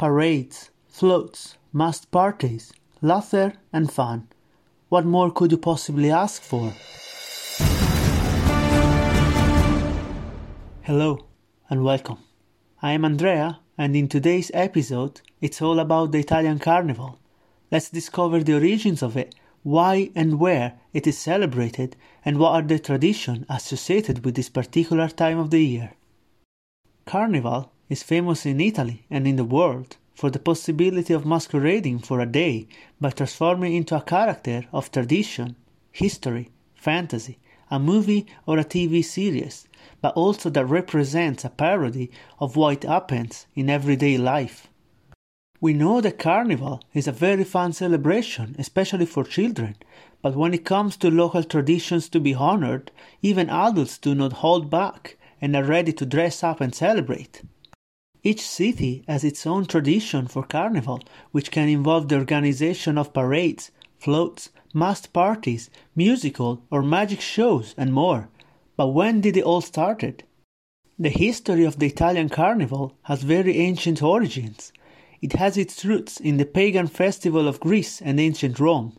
parades, floats, masked parties, laughter, and fun. What more could you possibly ask for? Hello and welcome. I am Andrea, and in today's episode, it's all about the Italian Carnival. Let's discover the origins of it, why and where it is celebrated, and what are the traditions associated with this particular time of the year. Carnival is famous in Italy and in the world for the possibility of masquerading for a day by transforming into a character of tradition, history, fantasy, a movie or a TV series, but also that represents a parody of what happens in everyday life. We know that Carnival is a very fun celebration, especially for children, but when it comes to local traditions to be honored, even adults do not hold back and are ready to dress up and celebrate. Each city has its own tradition for carnival, which can involve the organization of parades, floats, masked parties, musical or magic shows, and more. But when did it all started? The history of the Italian carnival has very ancient origins. It has its roots in the pagan festival of Greece and ancient Rome.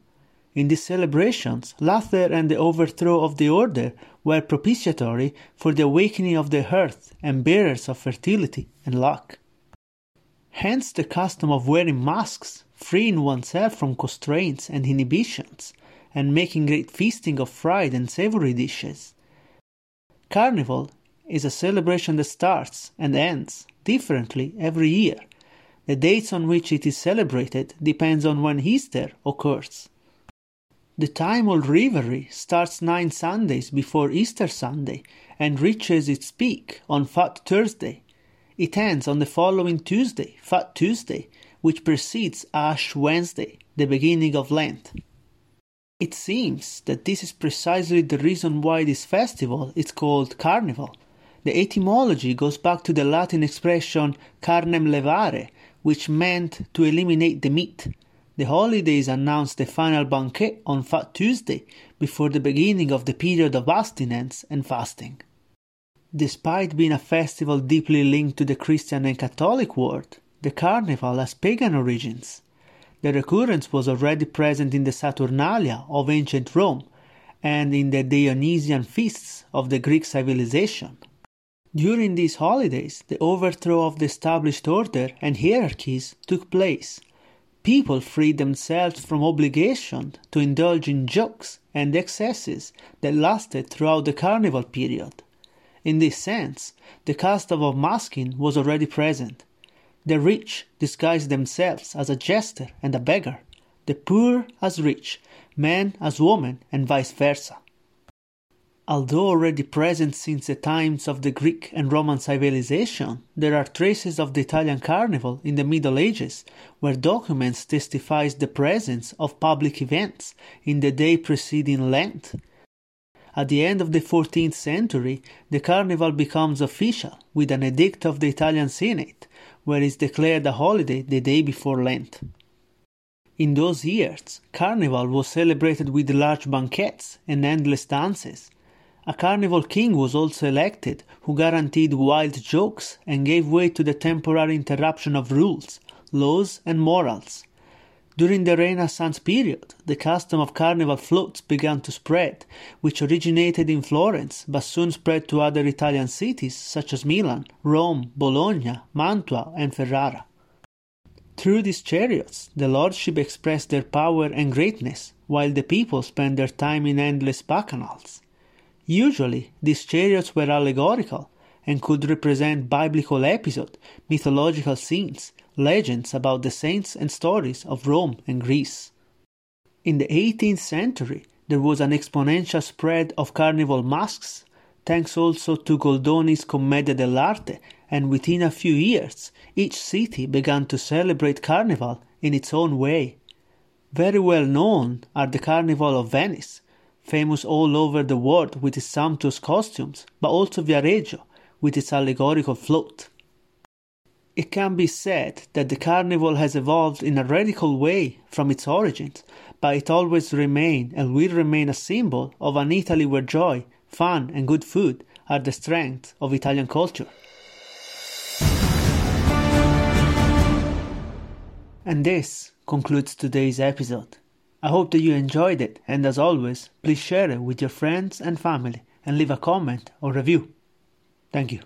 In these celebrations, laughter and the overthrow of the order were propitiatory for the awakening of the earth and bearers of fertility and luck. Hence the custom of wearing masks, freeing oneself from constraints and inhibitions, and making great feasting of fried and savory dishes. Carnival is a celebration that starts and ends differently every year. The dates on which it is celebrated depends on when Easter occurs. The time old revelry starts nine Sundays before Easter Sunday and reaches its peak on Fat Thursday. It ends on the following Tuesday, Fat Tuesday, which precedes Ash Wednesday, the beginning of Lent. It seems that this is precisely the reason why this festival is called Carnival. The etymology goes back to the Latin expression carnem levare, which meant to eliminate the meat the holidays announced the final banquet on Fat Tuesday before the beginning of the period of abstinence and fasting. Despite being a festival deeply linked to the Christian and Catholic world, the carnival has pagan origins. The recurrence was already present in the Saturnalia of ancient Rome and in the Dionysian feasts of the Greek civilization. During these holidays, the overthrow of the established order and hierarchies took place, People freed themselves from obligation to indulge in jokes and excesses that lasted throughout the carnival period. In this sense, the custom of masking was already present. The rich disguised themselves as a jester and a beggar, the poor as rich, men as women, and vice versa. Although already present since the times of the Greek and Roman civilization, there are traces of the Italian carnival in the Middle Ages, where documents testify the presence of public events in the day preceding Lent. At the end of the 14th century, the carnival becomes official with an edict of the Italian Senate, where it is declared a holiday the day before Lent. In those years, carnival was celebrated with large banquets and endless dances. A carnival king was also elected, who guaranteed wild jokes and gave way to the temporary interruption of rules, laws, and morals. During the Renaissance period, the custom of carnival floats began to spread, which originated in Florence but soon spread to other Italian cities such as Milan, Rome, Bologna, Mantua, and Ferrara. Through these chariots, the lordship expressed their power and greatness, while the people spent their time in endless bacchanals. Usually, these chariots were allegorical and could represent biblical episodes, mythological scenes, legends about the saints and stories of Rome and Greece. In the 18th century, there was an exponential spread of carnival masks, thanks also to Goldoni's Commedia dell'arte, and within a few years, each city began to celebrate carnival in its own way. Very well known are the Carnival of Venice, famous all over the world with its sumptuous costumes, but also Viareggio with its allegorical float. It can be said that the carnival has evolved in a radical way from its origins, but it always remained and will remain a symbol of an Italy where joy, fun, and good food are the strength of Italian culture. And this concludes today's episode. I hope that you enjoyed it, and as always, please share it with your friends and family and leave a comment or review. Thank you.